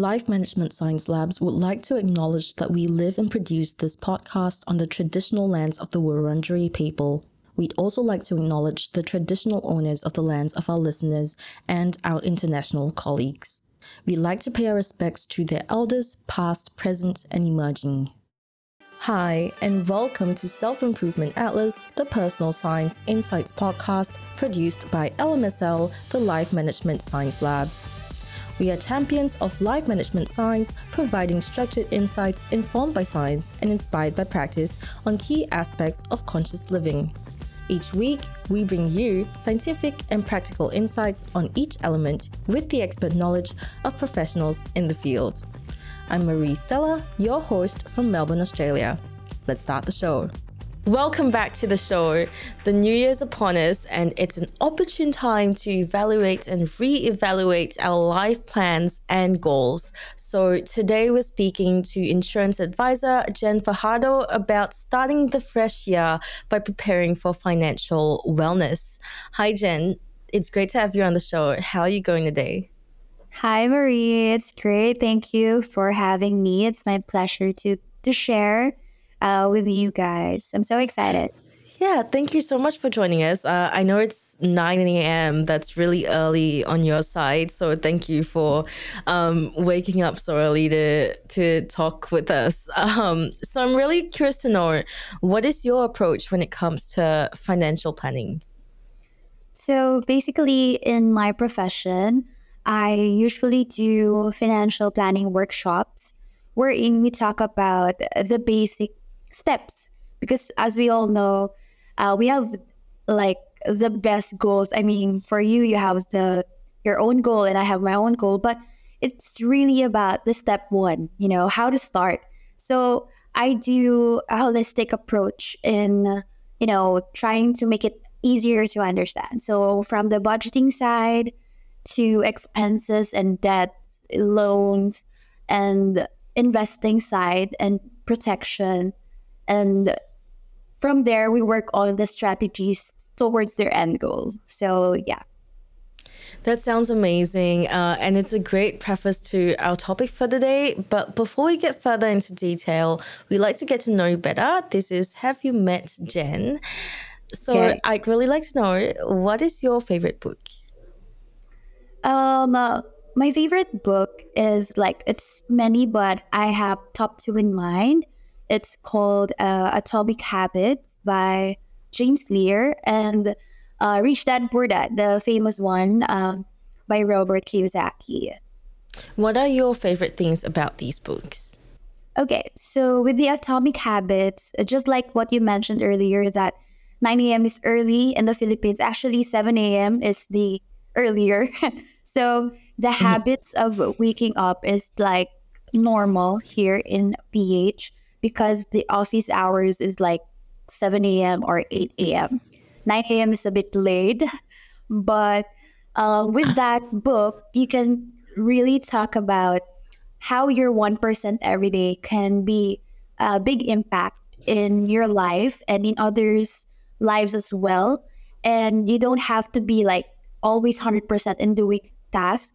Life Management Science Labs would like to acknowledge that we live and produce this podcast on the traditional lands of the Wurundjeri people. We'd also like to acknowledge the traditional owners of the lands of our listeners and our international colleagues. We'd like to pay our respects to their elders, past, present, and emerging. Hi, and welcome to Self Improvement Atlas, the Personal Science Insights podcast produced by LMSL, the Life Management Science Labs. We are champions of life management science, providing structured insights informed by science and inspired by practice on key aspects of conscious living. Each week, we bring you scientific and practical insights on each element with the expert knowledge of professionals in the field. I'm Marie Stella, your host from Melbourne, Australia. Let's start the show. Welcome back to the show. The new year's upon us, and it's an opportune time to evaluate and re-evaluate our life plans and goals. So today we're speaking to insurance advisor Jen Fajardo about starting the fresh year by preparing for financial wellness. Hi, Jen. It's great to have you on the show. How are you going today? Hi, Marie. It's great. Thank you for having me. It's my pleasure to to share uh, with you guys. I'm so excited. Yeah, thank you so much for joining us. Uh, I know it's 9 a.m. That's really early on your side. So thank you for um, waking up so early to, to talk with us. Um, so I'm really curious to know what is your approach when it comes to financial planning? So basically, in my profession, I usually do financial planning workshops wherein we talk about the basic steps. Because as we all know uh, we have like the best goals. I mean for you you have the your own goal and i have my own goal but it's really about the step one you know how to start. So i do a holistic approach in you know trying to make it easier to understand. So from the budgeting side to expenses and debt, loans, and investing side and protection. And from there, we work on the strategies towards their end goal. So, yeah. That sounds amazing. Uh, and it's a great preface to our topic for the day. But before we get further into detail, we'd like to get to know you better. This is Have You Met Jen? So, okay. I'd really like to know what is your favorite book? Um, uh, my favorite book is like it's many, but I have top two in mind. It's called uh, Atomic Habits by James Clear and uh, Rich Dad Poor Dad, the famous one um, by Robert Kiyosaki. What are your favorite things about these books? Okay, so with the Atomic Habits, just like what you mentioned earlier, that 9 a.m. is early in the Philippines. Actually, 7 a.m. is the earlier. so the mm-hmm. habits of waking up is like normal here in PH because the office hours is like 7 a.m. or 8 a.m. 9 a.m. is a bit late, but uh, with that book, you can really talk about how your 1% every day can be a big impact in your life and in others' lives as well. And you don't have to be like always 100% in doing tasks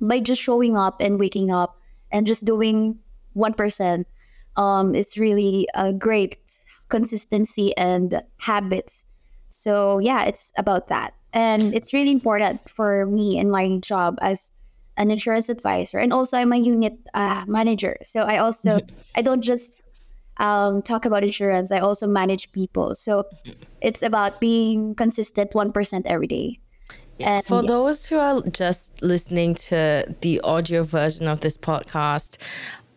by just showing up and waking up and just doing 1% um, it's really a great consistency and habits. So yeah it's about that. And it's really important for me in my job as an insurance advisor and also i'm a unit uh, manager. So i also i don't just um, talk about insurance i also manage people. So it's about being consistent 1% every day. And For yeah. those who are just listening to the audio version of this podcast,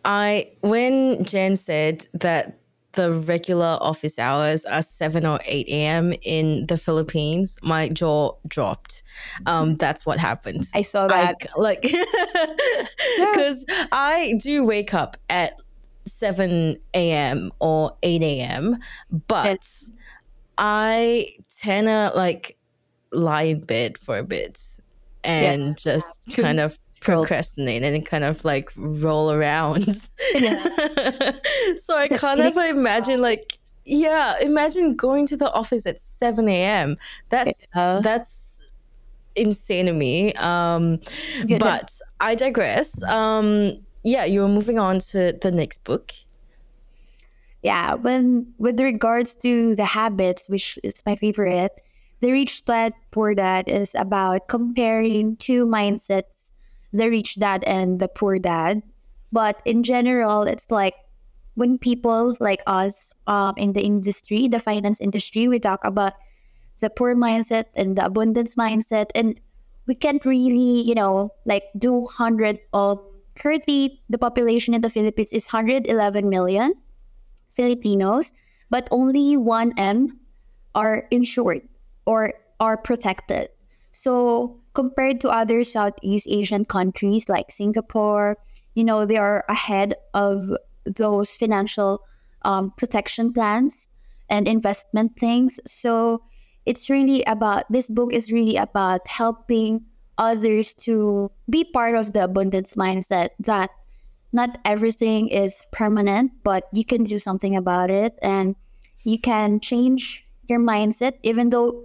I when Jen said that the regular office hours are 7 or 8 a.m. in the Philippines, my jaw dropped. Um, that's what happened. I saw that. I, like, because I do wake up at 7 a.m. or 8 a.m., but I tend to like lie in bed for a bit and yeah. just kind of procrastinate and kind of like roll around. so I kind of imagine like yeah, imagine going to the office at 7 a.m. That's yeah. that's insane to me. Um, but I digress. Um, yeah, you were moving on to the next book. Yeah, when with regards to the habits, which is my favorite, the rich dad poor dad is about comparing two mindsets, the rich dad and the poor dad. But in general, it's like when people like us um, in the industry, the finance industry, we talk about the poor mindset and the abundance mindset, and we can't really, you know, like do hundred of currently the population in the Philippines is 111 million Filipinos, but only 1M are insured or are protected. So compared to other Southeast Asian countries like Singapore, you know, they are ahead of those financial um, protection plans and investment things. So it's really about this book is really about helping others to be part of the abundance mindset that not everything is permanent, but you can do something about it and you can change your mindset, even though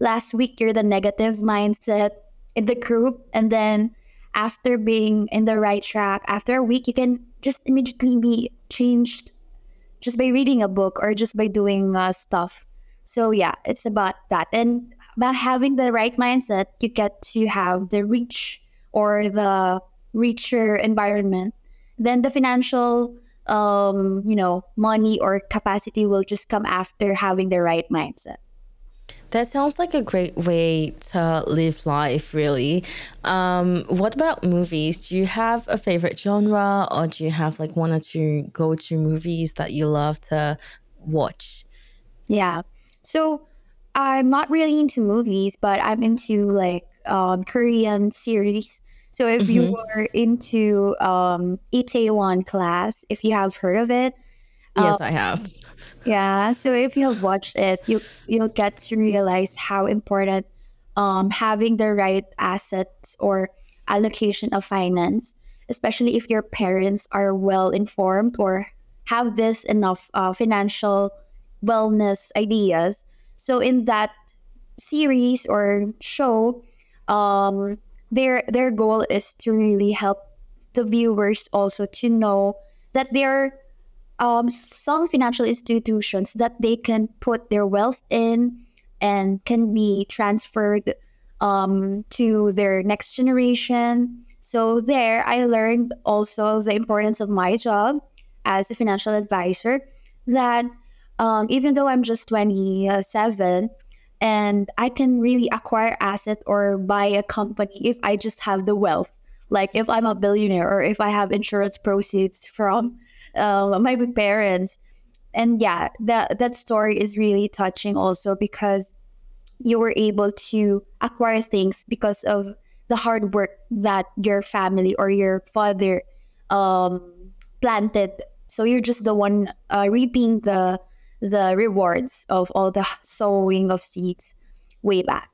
last week you're the negative mindset in the group. And then after being in the right track, after a week, you can just immediately be changed just by reading a book or just by doing uh, stuff. So, yeah, it's about that. And by having the right mindset, you get to have the reach or the richer environment. Then the financial, um, you know, money or capacity will just come after having the right mindset. That sounds like a great way to live life, really. Um, what about movies? Do you have a favorite genre or do you have like one or two go to movies that you love to watch? Yeah. So I'm not really into movies, but I'm into like um, Korean series. So if mm-hmm. you were into um, Itaewon Class, if you have heard of it, yes, uh, I have. Yeah, so if you have watched it, you you'll get to realize how important um, having the right assets or allocation of finance, especially if your parents are well informed or have this enough uh, financial wellness ideas. So in that series or show, um, their their goal is to really help the viewers also to know that there are um, some financial institutions that they can put their wealth in and can be transferred um, to their next generation. So there, I learned also the importance of my job as a financial advisor. That um, even though I'm just 27 and I can really acquire asset or buy a company if I just have the wealth. Like if I'm a billionaire or if I have insurance proceeds from uh, my parents. And yeah, that that story is really touching also because you were able to acquire things because of the hard work that your family or your father um, planted. So you're just the one uh, reaping the the rewards of all the sowing of seeds way back.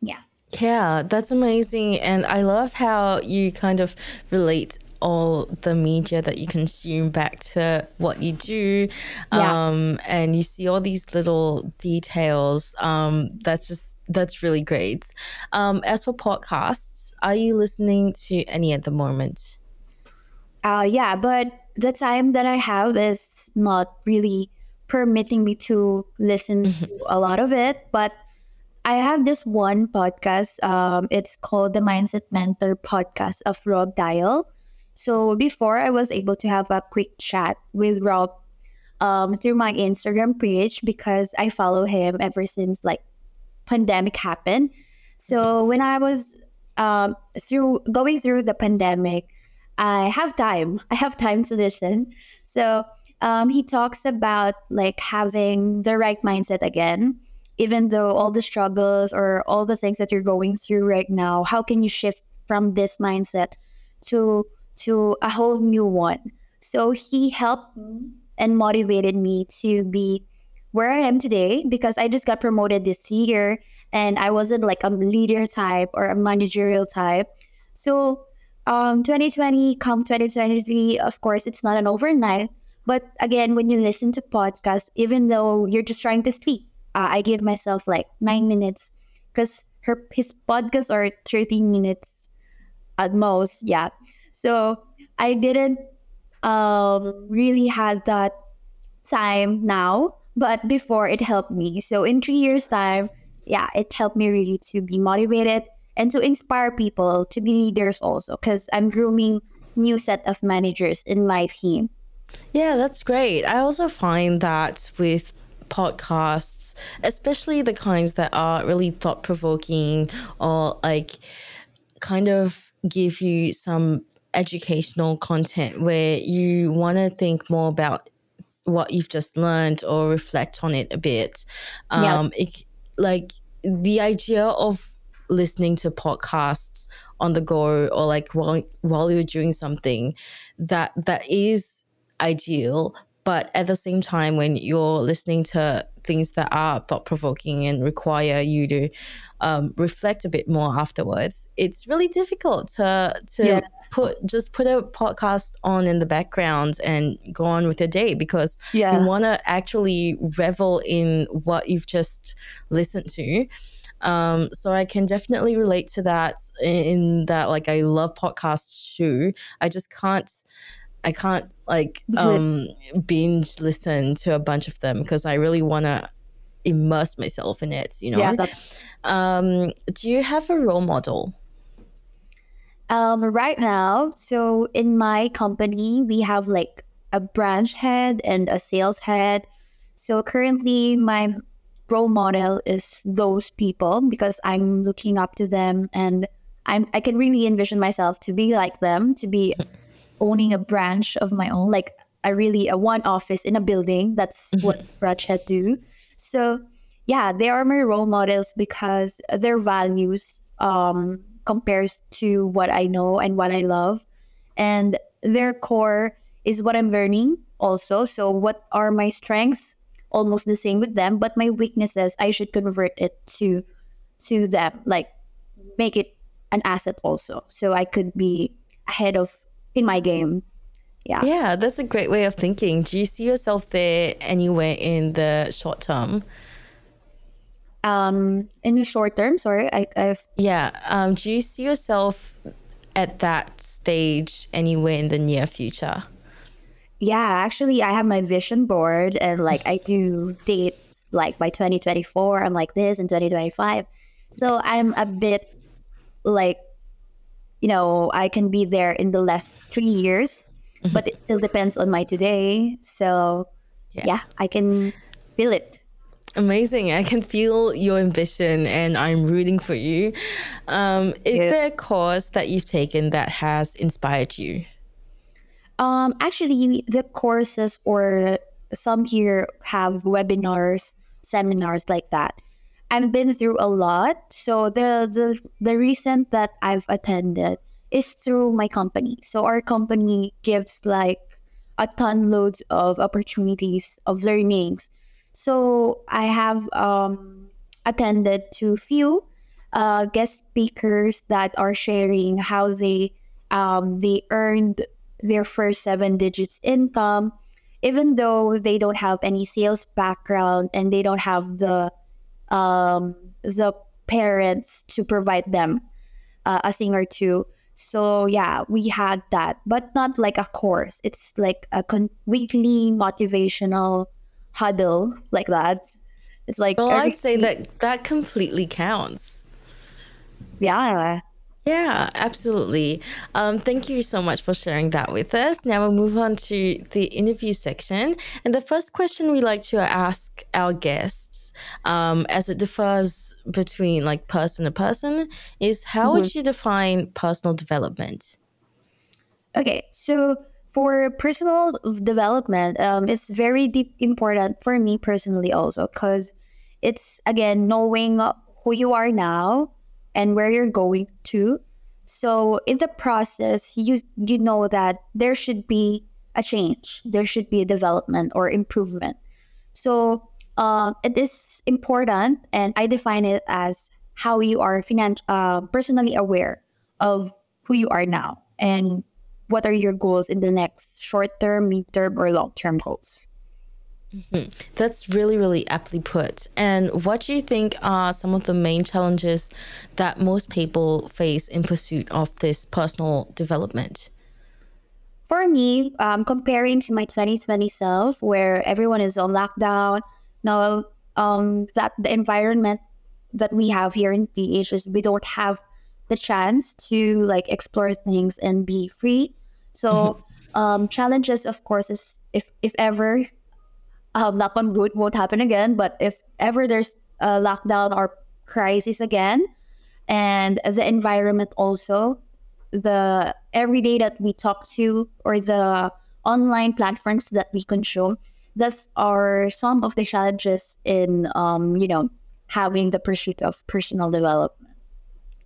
Yeah. Yeah, that's amazing. And I love how you kind of relate all the media that you consume back to what you do. Yeah. Um, and you see all these little details. Um, that's just, that's really great. Um, as for podcasts, are you listening to any at the moment? Uh, yeah, but the time that I have is not really permitting me to listen mm-hmm. to a lot of it. But I have this one podcast. Um, it's called the Mindset Mentor podcast of Rob Dial. So before I was able to have a quick chat with Rob um, through my Instagram page because I follow him ever since like pandemic happened. So when I was um, through going through the pandemic, I have time. I have time to listen. So um, he talks about like having the right mindset again even though all the struggles or all the things that you're going through right now how can you shift from this mindset to to a whole new one so he helped me and motivated me to be where i am today because i just got promoted this year and i wasn't like a leader type or a managerial type so um 2020 come 2023 of course it's not an overnight but again, when you listen to podcasts, even though you're just trying to sleep, uh, I give myself like nine minutes because her his podcasts are 30 minutes at most. Yeah. So I didn't um, really had that time now, but before it helped me. So in three years' time, yeah, it helped me really to be motivated and to inspire people to be leaders also because I'm grooming new set of managers in my team. Yeah, that's great. I also find that with podcasts, especially the kinds that are really thought provoking or like kind of give you some educational content where you want to think more about what you've just learned or reflect on it a bit. Um, it, like the idea of listening to podcasts on the go or like while while you're doing something that that is ideal but at the same time when you're listening to things that are thought provoking and require you to um, reflect a bit more afterwards, it's really difficult to to yeah. put just put a podcast on in the background and go on with your day because yeah. you want to actually revel in what you've just listened to. Um, so I can definitely relate to that in that like I love podcasts too. I just can't I can't like um binge listen to a bunch of them because I really want to immerse myself in it, you know. Yeah, um, do you have a role model? Um, right now, so in my company, we have like a branch head and a sales head. So currently, my role model is those people because I'm looking up to them and I'm I can really envision myself to be like them, to be owning a branch of my own, like a really a one office in a building. That's what branch head do. So yeah, they are my role models because their values um, compares to what I know and what I love, and their core is what I'm learning also. So what are my strengths? Almost the same with them, but my weaknesses I should convert it to to them, like make it an asset also, so I could be ahead of in my game. Yeah. Yeah, that's a great way of thinking. Do you see yourself there anywhere in the short term? um, in the short term. Sorry, I, I've yeah. Um, do you see yourself at that stage anywhere in the near future? Yeah, actually, I have my vision board, and like I do dates like by 2024. I'm like this in 2025. So I'm a bit like, you know, I can be there in the last three years, mm-hmm. but it still depends on my today. So yeah, yeah I can feel it. Amazing. I can feel your ambition and I'm rooting for you. Um, is yeah. there a course that you've taken that has inspired you? Um, actually, the courses or some here have webinars, seminars like that. I've been through a lot. So the, the, the recent that I've attended is through my company. So our company gives like a ton loads of opportunities of learnings so I have um, attended to few uh, guest speakers that are sharing how they um, they earned their first seven digits income, even though they don't have any sales background and they don't have the um, the parents to provide them uh, a thing or two. So yeah, we had that, but not like a course. It's like a con- weekly motivational huddle like that. It's like well, I'd say that that completely counts. Yeah. Yeah, absolutely. Um, thank you so much for sharing that with us. Now we'll move on to the interview section. And the first question we like to ask our guests, um, as it differs between like person to person, is how mm-hmm. would you define personal development? Okay, so for personal development, um, it's very deep important for me personally also because it's again knowing who you are now and where you're going to. So in the process, you you know that there should be a change, there should be a development or improvement. So uh, it is important, and I define it as how you are finan- uh, personally aware of who you are now and what are your goals in the next short term, mid term, or long term goals? Mm-hmm. That's really, really aptly put. And what do you think are some of the main challenges that most people face in pursuit of this personal development? For me, um, comparing to my 2020 self, where everyone is on lockdown, now um, that the environment that we have here in PH is we don't have the chance to like explore things and be free. So mm-hmm. um, challenges, of course, is if if ever um, knock on wood won't happen again. But if ever there's a lockdown or crisis again, and the environment also, the everyday that we talk to or the online platforms that we consume, that's are some of the challenges in um, you know having the pursuit of personal development.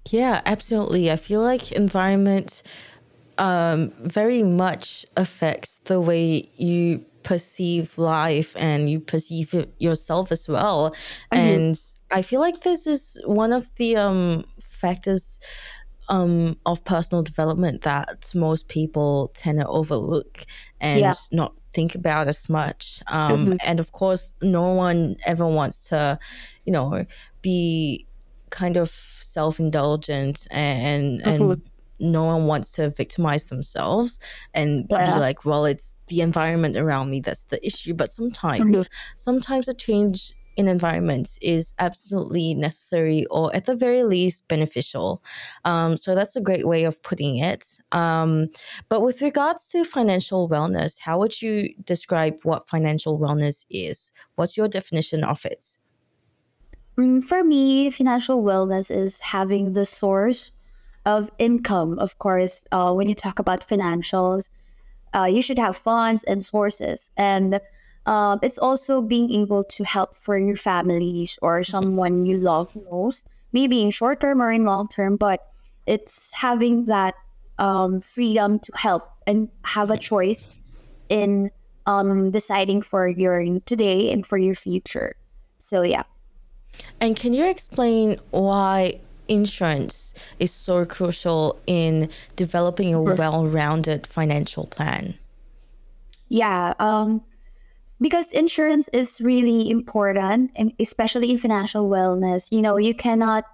Yeah, absolutely. I feel like environment um, very much affects the way you perceive life and you perceive yourself as well. Mm-hmm. And I feel like this is one of the um, factors um, of personal development that most people tend to overlook and yeah. not think about as much. Um, mm-hmm. And of course, no one ever wants to, you know, be kind of self indulgent and and mm-hmm no one wants to victimize themselves and yeah. be like, well, it's the environment around me that's the issue. But sometimes, mm-hmm. sometimes a change in environment is absolutely necessary or at the very least beneficial. Um, so that's a great way of putting it. Um, but with regards to financial wellness, how would you describe what financial wellness is? What's your definition of it? Mm, for me, financial wellness is having the source of income, of course, uh, when you talk about financials, uh, you should have funds and sources. And um, it's also being able to help for your families or someone you love most, maybe in short term or in long term, but it's having that um, freedom to help and have a choice in um, deciding for your today and for your future. So, yeah. And can you explain why insurance is so crucial in developing a well-rounded financial plan. Yeah, um, because insurance is really important, and especially in financial wellness. You know, you cannot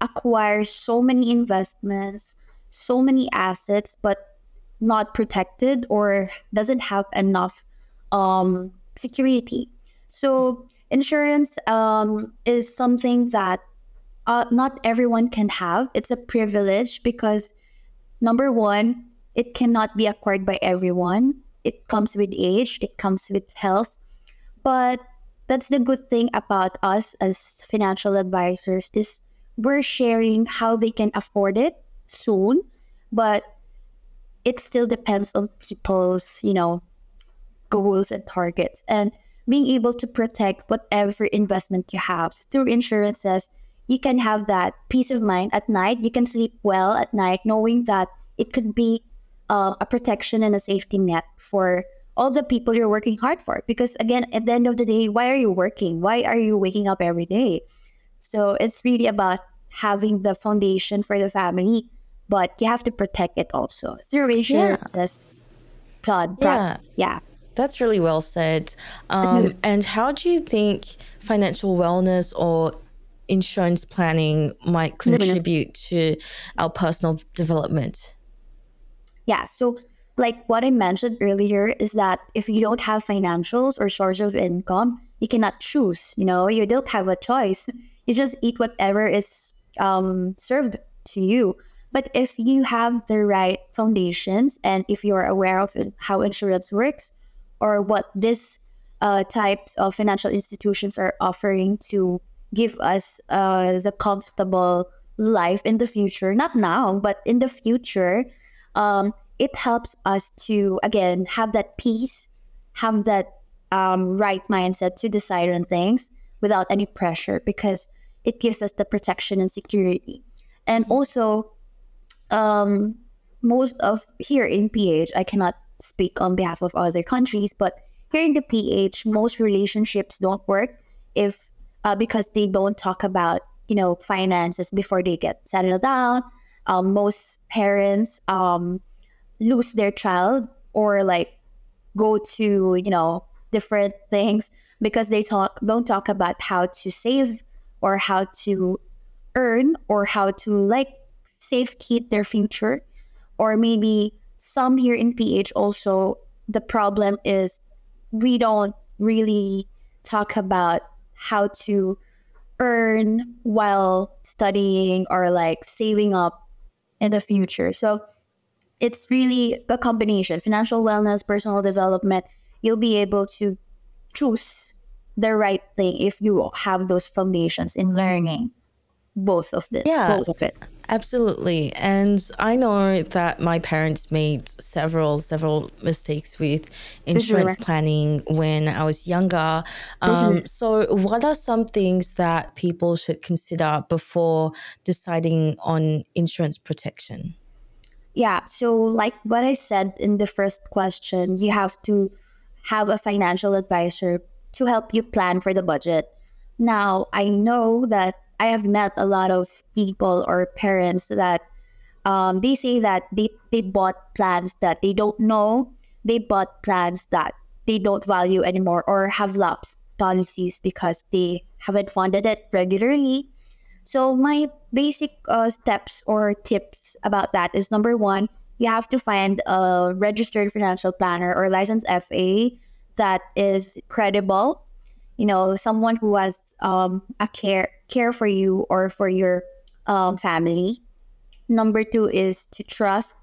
acquire so many investments, so many assets, but not protected or doesn't have enough um, security. So insurance um, is something that uh, not everyone can have. It's a privilege because number one, it cannot be acquired by everyone. It comes with age, it comes with health. But that's the good thing about us as financial advisors is we're sharing how they can afford it soon, but it still depends on people's, you know, goals and targets. And being able to protect whatever investment you have through insurances you can have that peace of mind at night. You can sleep well at night, knowing that it could be uh, a protection and a safety net for all the people you're working hard for. Because again, at the end of the day, why are you working? Why are you waking up every day? So it's really about having the foundation for the family, but you have to protect it also through insurances. Yeah. God, yeah. yeah. That's really well said. Um, and how do you think financial wellness or insurance planning might contribute to our personal development? Yeah. So, like what I mentioned earlier, is that if you don't have financials or source of income, you cannot choose. You know, you don't have a choice. You just eat whatever is um, served to you. But if you have the right foundations and if you're aware of how insurance works or what this uh, types of financial institutions are offering to give us uh, the comfortable life in the future. Not now but in the future. Um, it helps us to again have that peace have that um, right mindset to decide on things without any pressure because it gives us the protection and security. And also um, most of here in ph i cannot speak on behalf of other countries but here in the ph most relationships don't work if uh, because they don't talk about you know finances before they get settled down. Um, most parents um, lose their child or like go to you know different things because they talk don't talk about how to save or how to earn or how to like safe keep their future or maybe some here in ph also the problem is we don't really talk about how to earn while studying or like saving up in the future. So it's really a combination. Financial wellness personal development you'll be able to choose the right thing if you have those foundations in learning both of this Yeah. both of it Absolutely. And I know that my parents made several, several mistakes with insurance planning when I was younger. Um, so, what are some things that people should consider before deciding on insurance protection? yeah so like what i said in the first question you have to have a financial advisor to help you plan for the budget now i know that i have met a lot of people or parents that um, they say that they, they bought plans that they don't know they bought plans that they don't value anymore or have lapsed policies because they haven't funded it regularly so my basic uh, steps or tips about that is number one, you have to find a registered financial planner or licensed FA that is credible. You know, someone who has um, a care care for you or for your um, family. Number two is to trust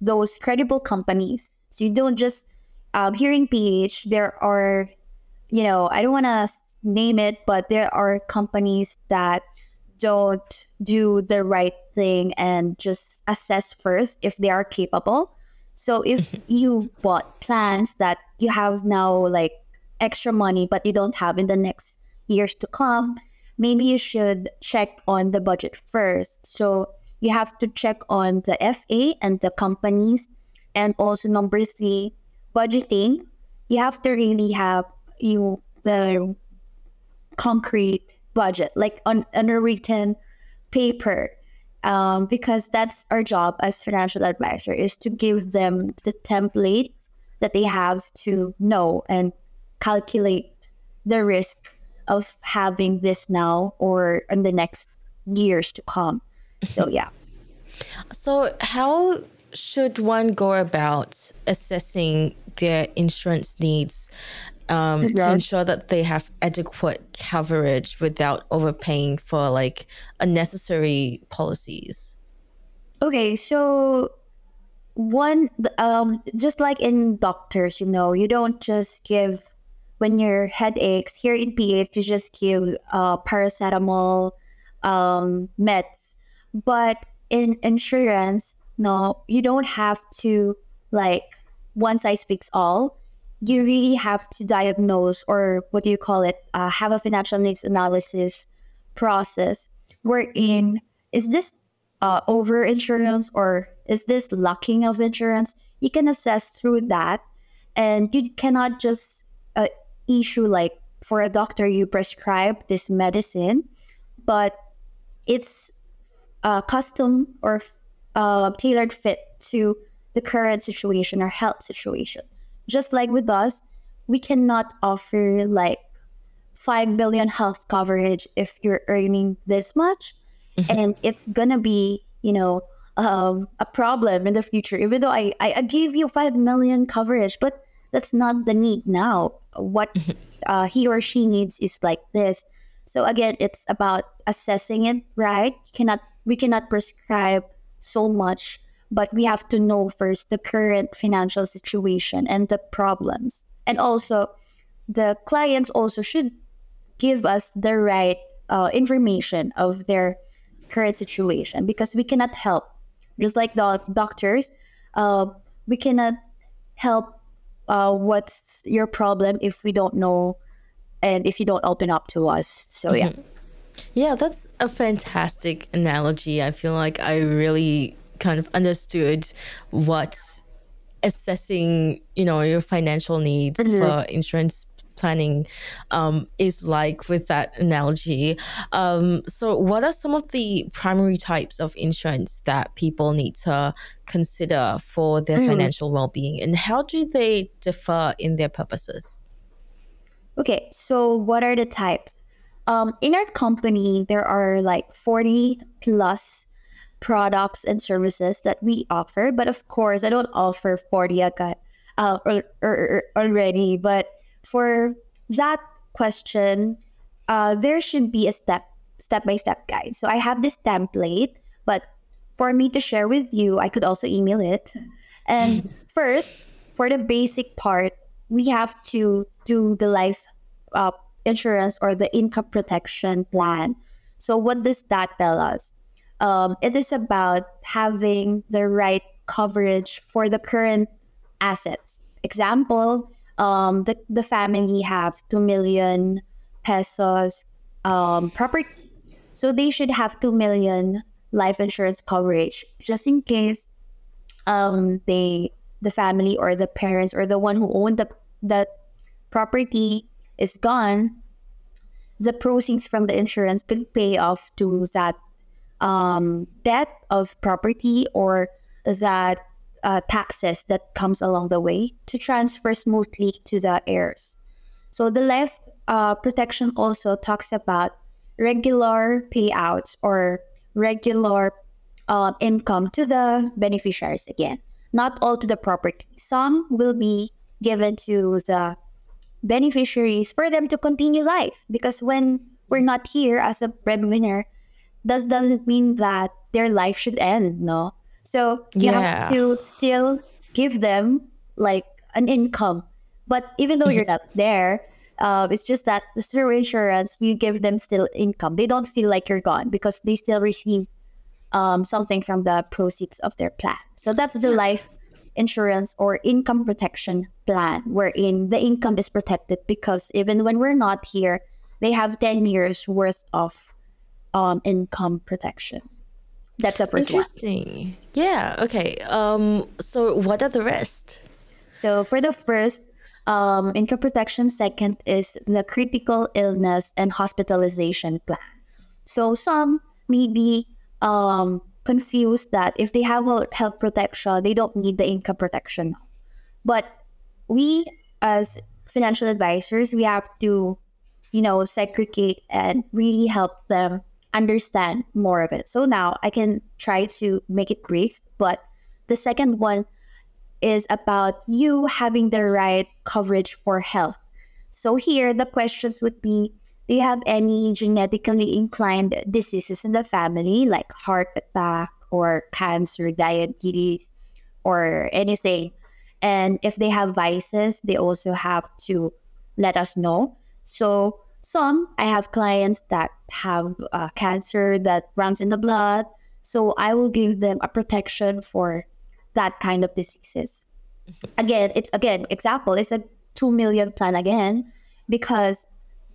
those credible companies. So you don't just um, here in PH there are, you know, I don't want to name it, but there are companies that don't do the right thing and just assess first if they are capable. So if you bought plans that you have now like extra money but you don't have in the next years to come, maybe you should check on the budget first. So you have to check on the FA and the companies and also number 3 budgeting. You have to really have you the concrete budget, like on, on a written paper, um, because that's our job as financial advisor is to give them the templates that they have to know and calculate the risk of having this now or in the next years to come. So yeah. So, how should one go about assessing their insurance needs um, to ensure that they have adequate coverage without overpaying for like unnecessary policies? Okay, so one um just like in doctors, you know, you don't just give when your headaches here in PH you just give uh paracetamol um meds. But in insurance, no, you don't have to like one size fits all. You really have to diagnose or what do you call it? Uh, have a financial needs analysis process wherein is this uh, over insurance or is this lacking of insurance? You can assess through that, and you cannot just issue like for a doctor you prescribe this medicine, but it's uh, custom or uh, tailored fit to the current situation or health situation. Just like with us, we cannot offer like 5 billion health coverage if you're earning this much. And it's gonna be you know um, a problem in the future. Even though I, I I gave you 5 million coverage but that's not the need now. What uh, he or she needs is like this. So again it's about assessing it right? You cannot we cannot prescribe so much but we have to know first the current financial situation and the problems. And also the clients also should give us the right uh, information of their current situation because we cannot help. Just like the doctors uh, we cannot help uh, what's your problem if we don't know and if you don't open up to us? So yeah. Yeah, that's a fantastic analogy. I feel like I really kind of understood what assessing, you know, your financial needs for insurance planning um, is like with that analogy. Um, so, what are some of the primary types of insurance that people need to consider for their financial well being, and how do they differ in their purposes? Okay, so what are the types? Um, in our company, there are like 40 plus products and services that we offer. But of course, I don't offer 40 agad, uh, or, or, or already. But for that question, uh, there should be a step step by step guide. So I have this template, but for me to share with you, I could also email it. And first, for the basic part, we have to do the life uh, insurance or the income protection plan. So, what does that tell us? Um, it is about having the right coverage for the current assets. Example, um, the, the family have 2 million pesos um, property. So they should have 2 million life insurance coverage just in case um, they the family or the parents or the one who owned the, the property is gone, the proceeds from the insurance could pay off to that um, debt of property or that uh, taxes that comes along the way to transfer smoothly to the heirs. So the life uh, protection also talks about regular payouts or regular uh, income to the beneficiaries again, not all to the property. Some will be given to the beneficiaries for them to continue life because when we're not here as a breadwinner, that doesn't mean that their life should end, no? So you yeah. have to still give them like an income. But even though you're not there, uh, it's just that through insurance, you give them still income. They don't feel like you're gone because they still receive um, something from the proceeds of their plan. So that's the life insurance or income protection plan, wherein the income is protected because even when we're not here, they have 10 years worth of um, income protection. That's the first Interesting. One. Yeah. Okay. Um, so what are the rest? So for the first, um, income protection. Second is the critical illness and hospitalization plan. So some maybe um, confused that if they have health protection, they don't need the income protection. But we, as financial advisors, we have to, you know, segregate and really help them understand more of it. So now I can try to make it brief, but the second one is about you having the right coverage for health. So here the questions would be do you have any genetically inclined diseases in the family like heart attack or cancer, diabetes or anything? And if they have vices, they also have to let us know. So some I have clients that have uh, cancer that runs in the blood. So I will give them a protection for that kind of diseases. Again, it's again example. It's a two million plan again because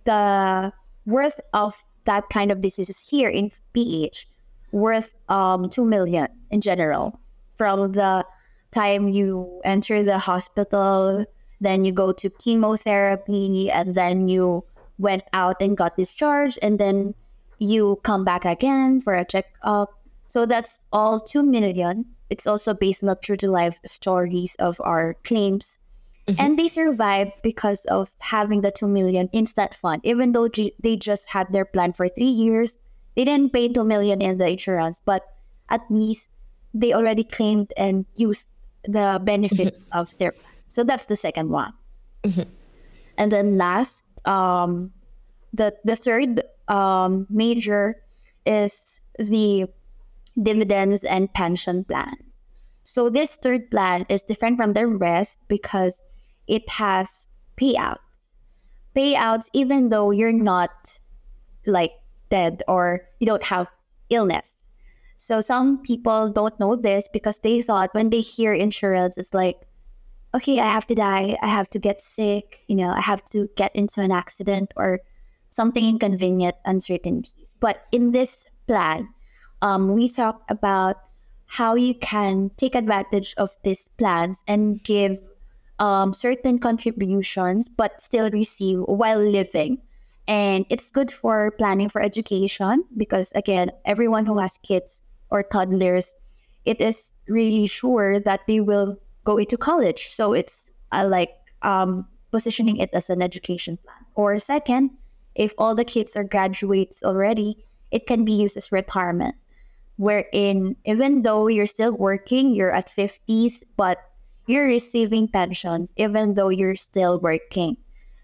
the worth of that kind of diseases here in PH worth um two million in general from the time you enter the hospital, then you go to chemotherapy, and then you went out and got discharged, and then you come back again for a checkup. So that's all 2 million. It's also based on the true to life stories of our claims. Mm-hmm. And they survived because of having the 2 million instant fund. Even though G- they just had their plan for three years, they didn't pay 2 million in the insurance, but at least they already claimed and used the benefits mm-hmm. of their plan. So that's the second one. Mm-hmm. And then last, um, the the third um, major is the dividends and pension plans. So this third plan is different from the rest because it has payouts. Payouts even though you're not like dead or you don't have illness. So some people don't know this because they thought when they hear insurance, it's like, okay, I have to die, I have to get sick, you know, I have to get into an accident or something inconvenient, uncertainties. But in this plan, um, we talk about how you can take advantage of these plans and give um, certain contributions, but still receive while living. And it's good for planning for education because, again, everyone who has kids or toddlers, it is really sure that they will go into college. So it's like um, positioning it as an education plan. Or second, if all the kids are graduates already, it can be used as retirement, wherein even though you're still working, you're at 50s, but you're receiving pensions even though you're still working.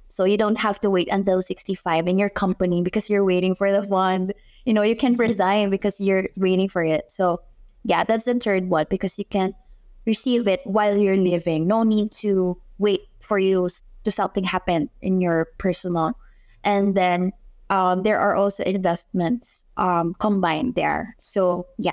So you don't have to wait until 65 in your company because you're waiting for the fund. You know, you can resign because you're waiting for it. So yeah, that's the third one because you can receive it while you're living. No need to wait for you to something happen in your personal. And then um, there are also investments um, combined there. So yeah.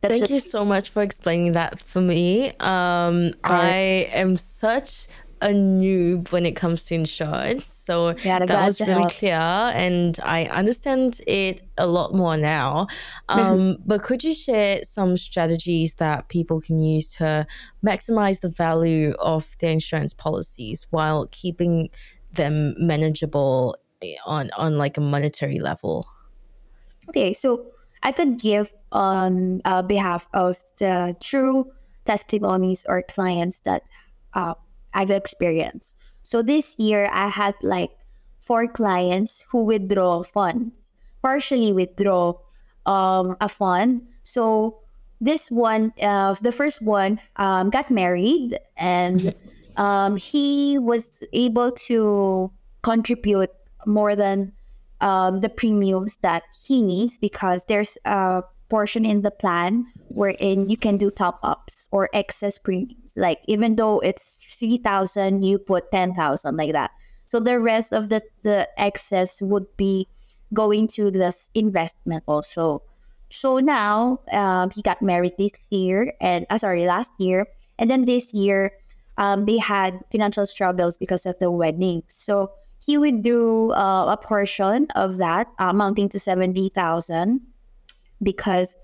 That's Thank you so much for explaining that for me. Um, I am such a noob when it comes to insurance. So yeah, that was really help. clear and I understand it a lot more now. Um. But could you share some strategies that people can use to maximize the value of their insurance policies while keeping them manageable on, on like a monetary level? Okay, so I could give on uh, behalf of the true testimonies or clients that uh, I've experienced. So this year, I had like four clients who withdraw funds, partially withdraw um, a fund. So this one, uh, the first one, um, got married and um, he was able to contribute more than um, the premiums that he needs because there's a portion in the plan wherein you can do top ups or excess premiums. Like even though it's three thousand, you put ten thousand like that. So the rest of the the excess would be going to this investment also. So now um, he got married this year and uh, sorry last year, and then this year um, they had financial struggles because of the wedding. So he withdrew uh, a portion of that, amounting to seventy thousand, because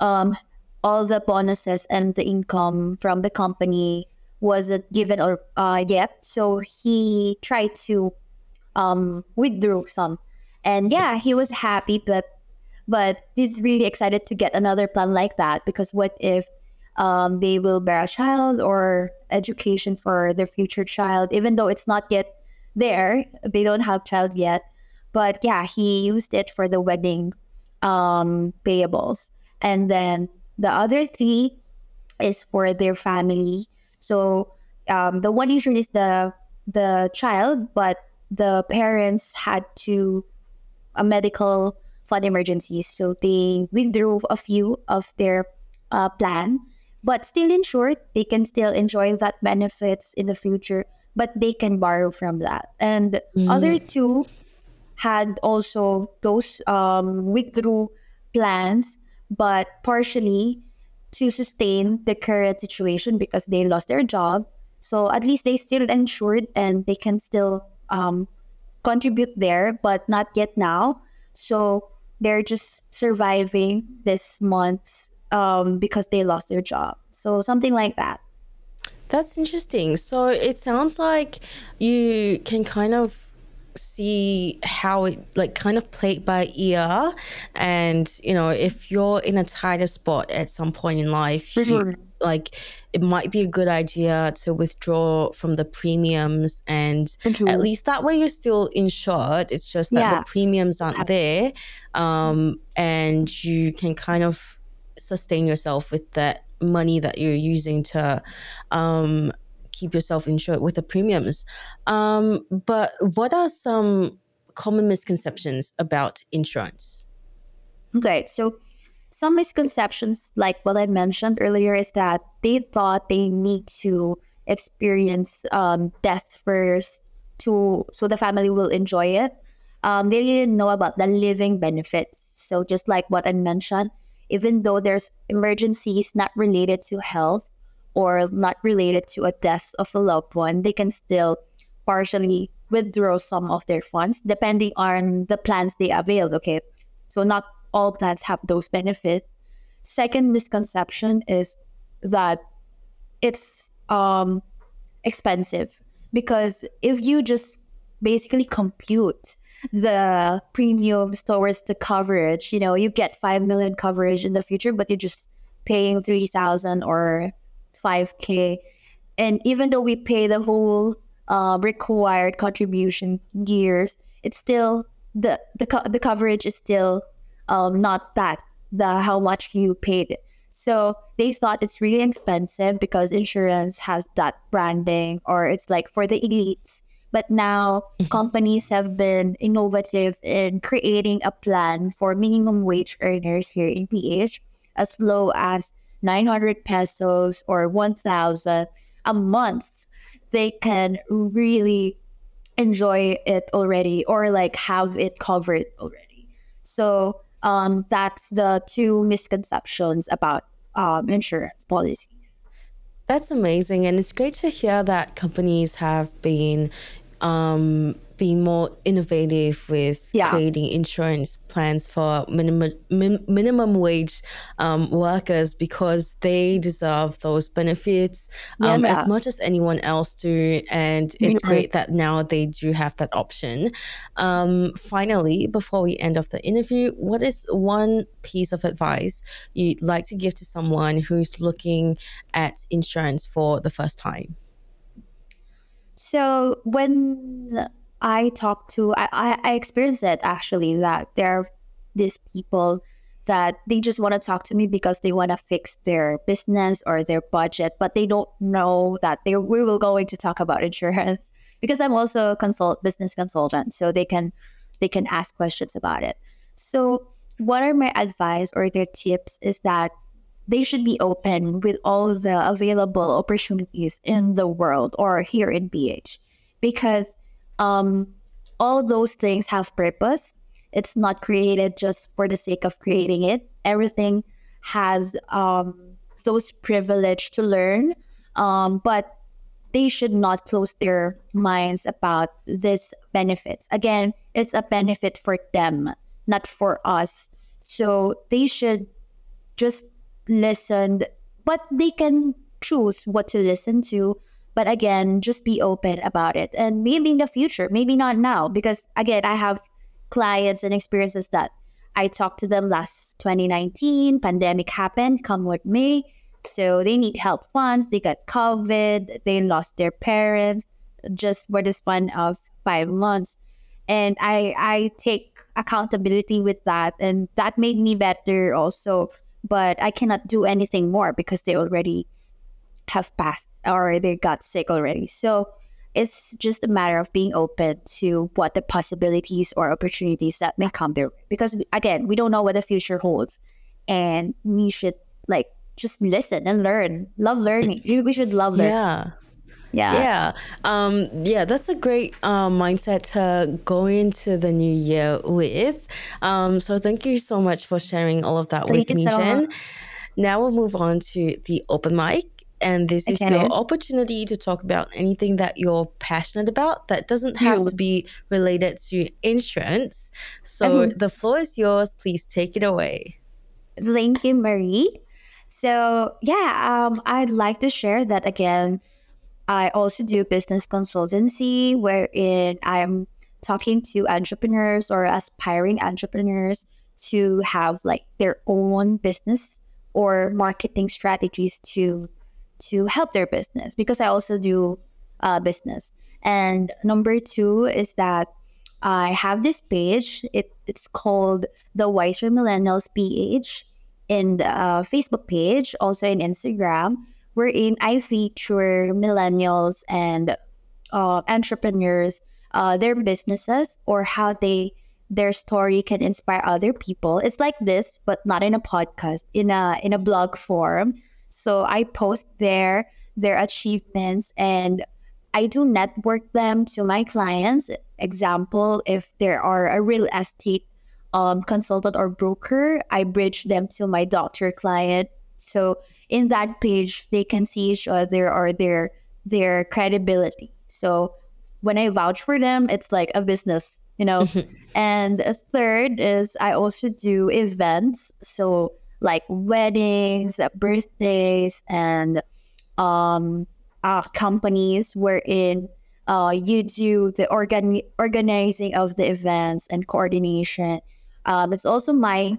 um, all the bonuses and the income from the company wasn't given or uh, yet. So he tried to um, withdraw some, and yeah, he was happy, but but he's really excited to get another plan like that because what if um, they will bear a child or education for their future child, even though it's not yet there, they don't have child yet. But yeah, he used it for the wedding um, payables, and then the other three is for their family. So um, the one insurance is the the child, but the parents had to a medical fund emergencies, so they withdrew a few of their uh, plan. But still, insured, they can still enjoy that benefits in the future, but they can borrow from that. And mm. other two had also those um, withdrew plans but partially to sustain the current situation because they lost their job. So at least they still insured and they can still um, contribute there, but not yet now. So they're just surviving this month um, because they lost their job. So something like that. That's interesting. So it sounds like you can kind of see how it like kind of played by ear. And you know if you're in a tighter spot at some point in life you, like it might be a good idea to withdraw from the premiums. And at least that way you're still insured. It's just that yeah. the premiums aren't there um, and you can kind of sustain yourself with that money that you're using to um, keep yourself insured with the premiums. Um, but what are some common misconceptions about insurance? Okay, so some misconceptions, like what I mentioned earlier, is that they thought they need to experience um, death first to so the family will enjoy it. Um, they didn't know about the living benefits. So just like what I mentioned, even though there's emergencies not related to health, or not related to a death of a loved one, they can still partially withdraw some of their funds depending on the plans they avail. Okay. So not all plans have those benefits. Second misconception is that it's um expensive because if you just basically compute the premiums towards the coverage, you know, you get 5 million coverage in the future, but you're just paying 3,000 or 5K. And even though we pay the whole uh, required contribution years, it's still the the co- the coverage is still um, not that the how much you paid. So they thought it's really expensive because insurance has that branding or it's like for the elites. But now mm-hmm. companies have been innovative in creating a plan for minimum wage earners here in PH as low as 900 pesos or 1,000 a month. They can really enjoy it already or like have it covered already. So um, that's the two misconceptions about um, insurance policies. That's amazing. And it's great to hear that companies have been um, being more innovative with yeah. creating insurance plans for minimum min, minimum wage um, workers because they deserve those benefits um, yeah, as much as anyone else do, and it's great that now they do have that option. Um, finally, before we end off the interview, what is one piece of advice you'd like to give to someone who's looking at insurance for the first time? So when I talk to, I, I, I experienced it actually that there are these people that they just want to talk to me because they want to fix their business or their budget, but they don't know that they we will going to talk about insurance because I'm also a consult business consultant, so they can they can ask questions about it. So what are my advice or their tips is that they should be open with all the available opportunities in the world or here in PH because um, all those things have purpose. It's not created just for the sake of creating it. Everything has um, those privilege to learn, um, but they should not close their minds about this benefits. Again, it's a benefit for them, not for us. So they should just listen, but they can choose what to listen to but again, just be open about it. And maybe in the future, maybe not now, because again, I have clients and experiences that I talked to them last 2019, pandemic happened, come with may. So they need help funds, they got COVID, they lost their parents just for the span of five months. And I I take accountability with that and that made me better also. But I cannot do anything more because they already have passed or they got sick already. So it's just a matter of being open to what the possibilities or opportunities that may come there. Because again, we don't know what the future holds, and we should like just listen and learn. Love learning. We should love learning. Yeah. Yeah. Yeah. Um, yeah, that's a great uh, mindset to go into the new year with. Um, so thank you so much for sharing all of that thank with me, so Jen. Much. Now we'll move on to the open mic and this is your opportunity to talk about anything that you're passionate about that doesn't have to be related to insurance. So mm-hmm. the floor is yours. Please take it away. Thank you, Marie. So yeah, um, I'd like to share that again. I also do business consultancy, wherein I'm talking to entrepreneurs or aspiring entrepreneurs to have like their own business or marketing strategies to to help their business because I also do uh, business. And number two is that I have this page. It, it's called the Wiser Millennials PH in the uh, Facebook page, also in Instagram, wherein I feature millennials and uh, entrepreneurs, uh, their businesses or how they their story can inspire other people. It's like this, but not in a podcast, in a in a blog form. So I post there their achievements and I do network them to my clients. Example, if there are a real estate um, consultant or broker, I bridge them to my doctor client. So in that page, they can see each other or their their credibility. So when I vouch for them, it's like a business, you know. and a third is I also do events. So like weddings, birthdays, and um, uh, companies wherein uh, you do the organ- organizing of the events and coordination. Um, it's also my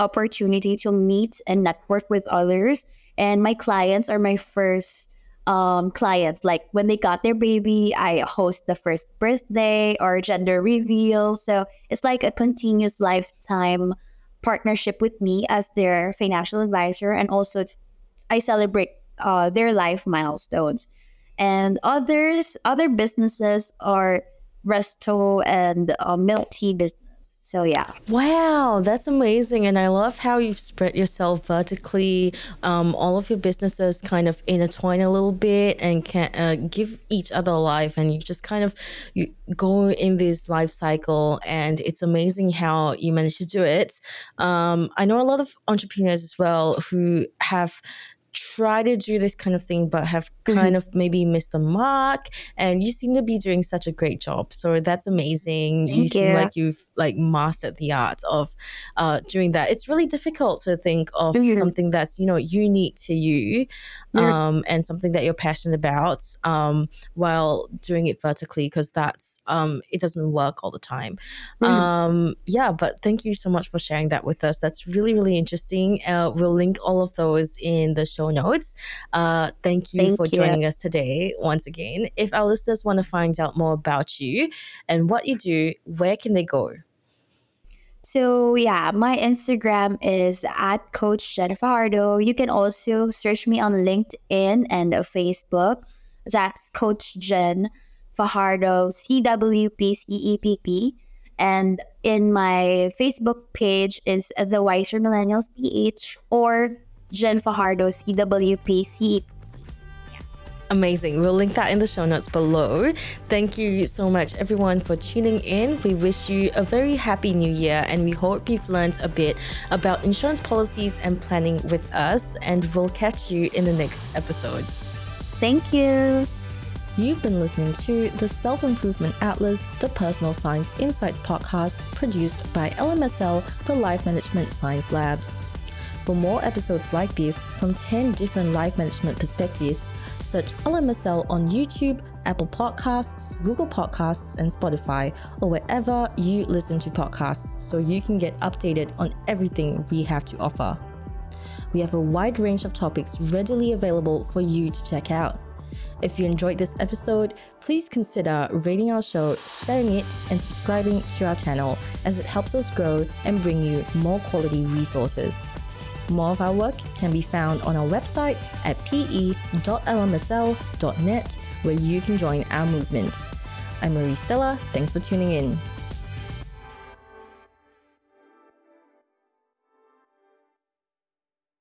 opportunity to meet and network with others. And my clients are my first um, clients. Like when they got their baby, I host the first birthday or gender reveal. So it's like a continuous lifetime partnership with me as their financial advisor. And also, I celebrate uh, their life milestones. And others, other businesses are resto and uh, milk tea business so yeah. Wow, that's amazing, and I love how you've spread yourself vertically. Um, all of your businesses kind of intertwine a little bit and can uh, give each other life, and you just kind of you go in this life cycle, and it's amazing how you manage to do it. Um, I know a lot of entrepreneurs as well who have try to do this kind of thing but have mm-hmm. kind mm-hmm. of maybe missed the mark and you seem to be doing such a great job so that's amazing Thank you, you seem like you've like mastered the art of uh, doing that it's really difficult to think of mm-hmm. something that's you know unique to you um, and something that you're passionate about um, while doing it vertically because that's um, it doesn't work all the time mm-hmm. um, yeah but thank you so much for sharing that with us that's really really interesting uh, we'll link all of those in the show show notes. Uh, thank you thank for you. joining us today once again. If our listeners want to find out more about you and what you do, where can they go? So yeah, my Instagram is at Coach Jen Fajardo. You can also search me on LinkedIn and Facebook. That's Coach Jen Fajardo, C W P C E P P. And in my Facebook page is the Wiser Millennials PH or Jen Fajardo, CWPC. Amazing. We'll link that in the show notes below. Thank you so much, everyone, for tuning in. We wish you a very happy new year and we hope you've learned a bit about insurance policies and planning with us. And we'll catch you in the next episode. Thank you. You've been listening to the Self Improvement Atlas, the Personal Science Insights podcast produced by LMSL, the Life Management Science Labs. For more episodes like this from 10 different life management perspectives, search LMSL on YouTube, Apple Podcasts, Google Podcasts, and Spotify, or wherever you listen to podcasts so you can get updated on everything we have to offer. We have a wide range of topics readily available for you to check out. If you enjoyed this episode, please consider rating our show, sharing it, and subscribing to our channel as it helps us grow and bring you more quality resources. More of our work can be found on our website at ps.lmsl.net, where you can join our movement. I'm Marie Stella. Thanks for tuning in.